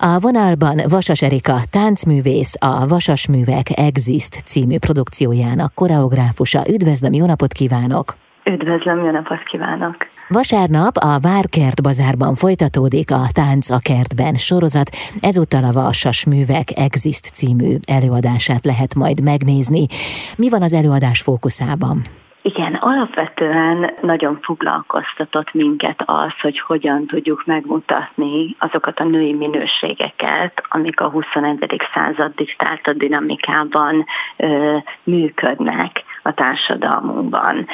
A vonalban Vasas Erika táncművész, a Vasas Művek Exist című produkciójának koreográfusa. Üdvözlöm, jó napot kívánok! Üdvözlöm, jó napot kívánok! Vasárnap a Várkert bazárban folytatódik a Tánc a kertben sorozat, ezúttal a Vasas Művek Exist című előadását lehet majd megnézni. Mi van az előadás fókuszában? Igen, alapvetően nagyon foglalkoztatott minket az, hogy hogyan tudjuk megmutatni azokat a női minőségeket, amik a 21. század diktálta dinamikában ö, működnek a társadalmunkban.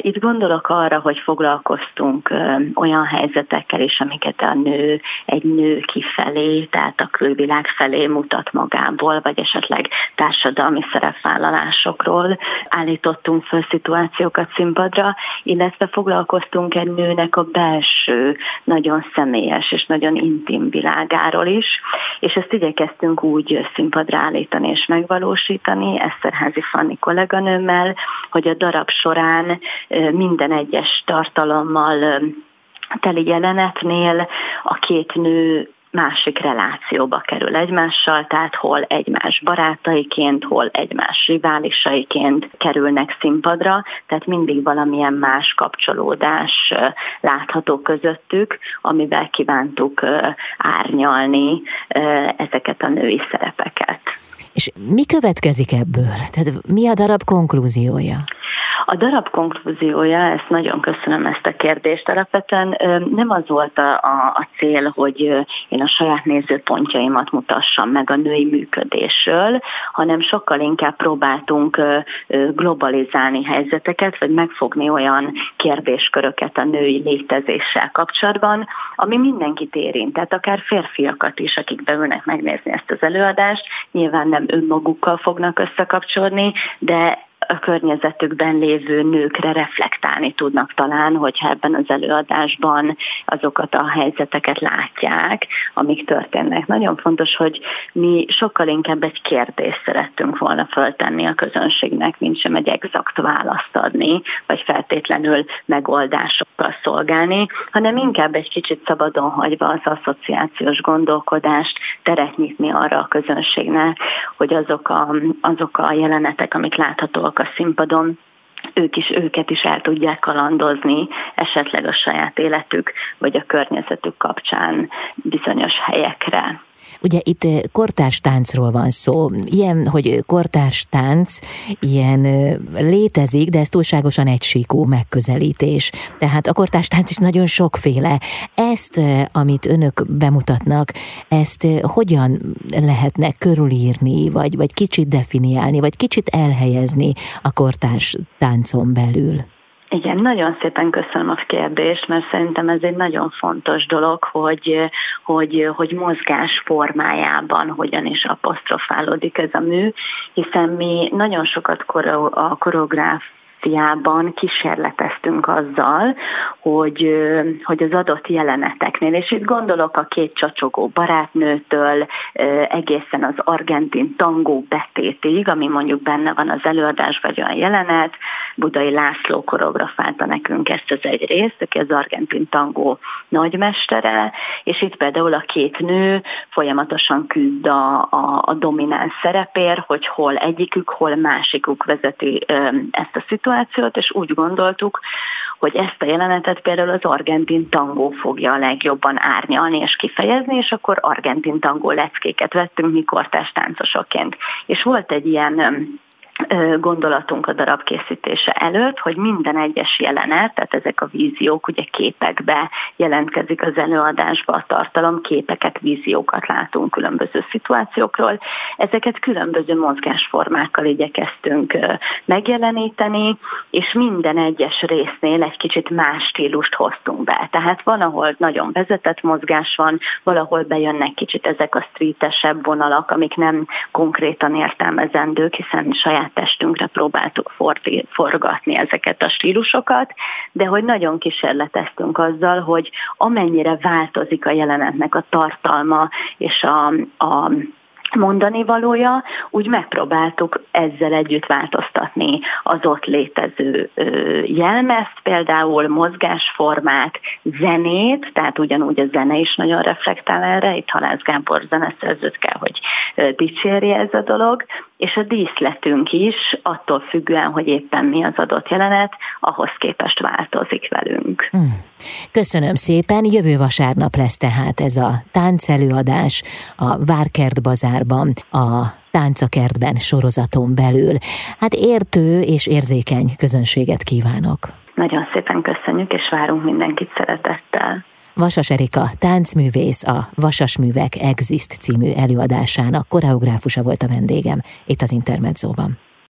Itt gondolok arra, hogy foglalkoztunk olyan helyzetekkel is, amiket a nő egy nő kifelé, tehát a külvilág felé mutat magából, vagy esetleg társadalmi szerepvállalásokról állítottunk föl szituációkat színpadra, illetve foglalkoztunk egy nőnek a belső, nagyon személyes és nagyon intim világáról is, és ezt igyekeztünk úgy színpadra állítani és megvalósítani, Eszterházi Fanni kolléganőmmel, el, hogy a darab során minden egyes tartalommal teli jelenetnél a két nő másik relációba kerül egymással, tehát hol egymás barátaiként, hol egymás riválisaiként kerülnek színpadra, tehát mindig valamilyen más kapcsolódás látható közöttük, amivel kívántuk árnyalni ezeket a női szerepeket. És mi következik ebből? Tehát mi a darab konklúziója? A darab konklúziója, ezt nagyon köszönöm ezt a kérdést, alapvetően nem az volt a, a, a cél, hogy én a saját nézőpontjaimat mutassam meg a női működésről, hanem sokkal inkább próbáltunk globalizálni helyzeteket, vagy megfogni olyan kérdésköröket a női létezéssel kapcsolatban, ami mindenkit érint, tehát akár férfiakat is, akik beülnek megnézni ezt az előadást, nyilván nem önmagukkal fognak összekapcsolni, de a környezetükben lévő nőkre reflektálni tudnak talán, hogyha ebben az előadásban azokat a helyzeteket látják, amik történnek. Nagyon fontos, hogy mi sokkal inkább egy kérdést szerettünk volna föltenni a közönségnek, mint sem egy exakt választ adni, vagy feltétlenül megoldásokkal szolgálni, hanem inkább egy kicsit szabadon hagyva az asszociációs gondolkodást, teret nyitni arra a közönségnek, hogy azok a, azok a jelenetek, amik láthatóak a színpadon, ők is, őket is el tudják kalandozni, esetleg a saját életük vagy a környezetük kapcsán bizonyos helyekre. Ugye itt kortárs táncról van szó. Ilyen, hogy kortárs tánc, ilyen létezik, de ez túlságosan egysíkú megközelítés. Tehát a kortárs tánc is nagyon sokféle. Ezt, amit önök bemutatnak, ezt hogyan lehetne körülírni, vagy, vagy kicsit definiálni, vagy kicsit elhelyezni a kortárs táncon belül? Igen, nagyon szépen köszönöm a kérdést, mert szerintem ez egy nagyon fontos dolog, hogy, hogy, hogy mozgás formájában hogyan is apostrofálódik ez a mű, hiszen mi nagyon sokat a koreográf Ausztriában kísérleteztünk azzal, hogy, hogy az adott jeleneteknél, és itt gondolok a két csacsogó barátnőtől egészen az argentin tangó betétig, ami mondjuk benne van az előadás vagy olyan jelenet, Budai László koreografálta nekünk ezt az egy részt, aki az argentin tangó nagymestere, és itt például a két nő folyamatosan küzd a, a, a domináns szerepér, hogy hol egyikük, hol másikuk vezeti ezt a szituációt, szituációt, és úgy gondoltuk, hogy ezt a jelenetet például az argentin tangó fogja a legjobban árnyalni és kifejezni, és akkor argentin tangó leckéket vettünk mi kortás táncosokként. És volt egy ilyen gondolatunk a darab készítése előtt, hogy minden egyes jelenet, tehát ezek a víziók ugye képekbe jelentkezik az előadásba a tartalom, képeket, víziókat látunk különböző szituációkról. Ezeket különböző mozgásformákkal igyekeztünk megjeleníteni, és minden egyes résznél egy kicsit más stílust hoztunk be. Tehát van, ahol nagyon vezetett mozgás van, valahol bejönnek kicsit ezek a streetesebb vonalak, amik nem konkrétan értelmezendők, hiszen saját saját testünkre próbáltuk forgatni ezeket a stílusokat, de hogy nagyon kísérleteztünk azzal, hogy amennyire változik a jelenetnek a tartalma és a, a mondani valója, úgy megpróbáltuk ezzel együtt változtatni az ott létező jelmezt, például mozgásformát, zenét, tehát ugyanúgy a zene is nagyon reflektál erre, itt Halász Gábor zeneszerzőt kell, hogy dicsérje ez a dolog, és a díszletünk is attól függően, hogy éppen mi az adott jelenet, ahhoz képest változik velünk. Hmm. Köszönöm szépen, jövő vasárnap lesz tehát ez a táncelőadás a Várkert Bazárban, a Táncakertben sorozaton belül. Hát értő és érzékeny közönséget kívánok. Nagyon szépen köszönjük, és várunk mindenkit szeretettel. Vasas Erika, táncművész, a Vasas Művek Exist című előadásának koreográfusa volt a vendégem itt az Intermedzóban.